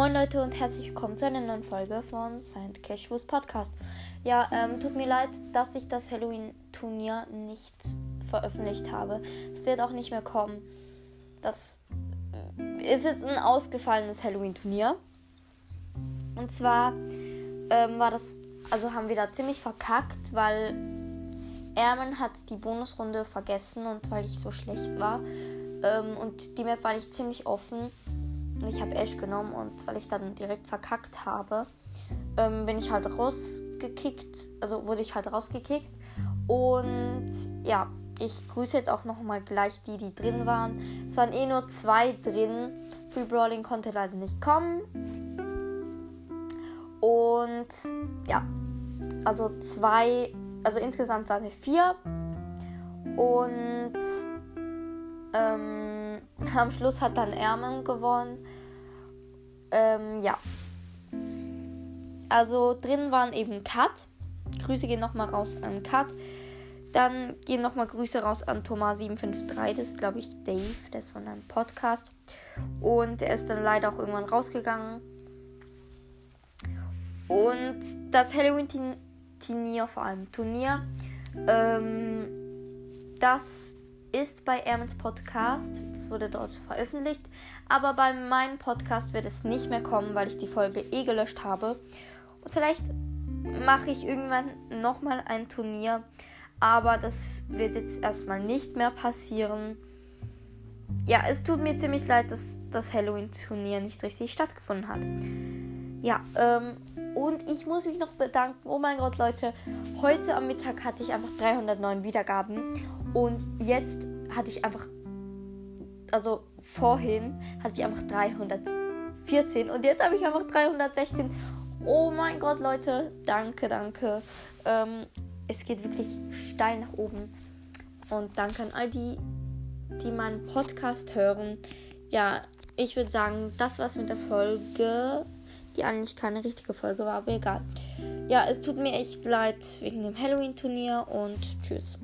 Moin Leute und herzlich willkommen zu einer neuen Folge von Saint Cashwoos Podcast. Ja, ähm, tut mir leid, dass ich das Halloween-Turnier nicht veröffentlicht habe. Es wird auch nicht mehr kommen. Das äh, ist jetzt ein ausgefallenes Halloween-Turnier. Und zwar ähm, war das, also haben wir da ziemlich verkackt, weil Ermen hat die Bonusrunde vergessen und weil ich so schlecht war. Ähm, und die Map war nicht ziemlich offen. Ich habe Ash genommen und weil ich dann direkt verkackt habe, ähm, bin ich halt rausgekickt. Also wurde ich halt rausgekickt. Und ja, ich grüße jetzt auch nochmal gleich die, die drin waren. Es waren eh nur zwei drin. Free Brawling konnte leider nicht kommen. Und ja, also zwei, also insgesamt waren wir vier. Und ähm, am Schluss hat dann Ermen gewonnen. Ähm, ja. Also drin waren eben Kat. Grüße gehen nochmal raus an Kat. Dann gehen nochmal Grüße raus an Thomas753. Das ist, glaube ich, Dave. Der ist von einem Podcast. Und er ist dann leider auch irgendwann rausgegangen. Und das Halloween-Turnier, vor allem Turnier, ähm, das ist bei Ermens Podcast. Das wurde dort veröffentlicht. Aber bei meinem Podcast wird es nicht mehr kommen, weil ich die Folge eh gelöscht habe. Und vielleicht mache ich irgendwann nochmal ein Turnier. Aber das wird jetzt erstmal nicht mehr passieren. Ja, es tut mir ziemlich leid, dass das Halloween-Turnier nicht richtig stattgefunden hat. Ja, ähm, und ich muss mich noch bedanken. Oh mein Gott, Leute. Heute am Mittag hatte ich einfach 309 Wiedergaben. Und jetzt hatte ich einfach. Also vorhin hatte ich einfach 314. Und jetzt habe ich einfach 316. Oh mein Gott, Leute. Danke, danke. Ähm, es geht wirklich steil nach oben. Und danke an all die, die meinen Podcast hören. Ja, ich würde sagen, das war's mit der Folge die eigentlich keine richtige Folge war, aber egal. Ja, es tut mir echt leid wegen dem Halloween-Turnier und tschüss.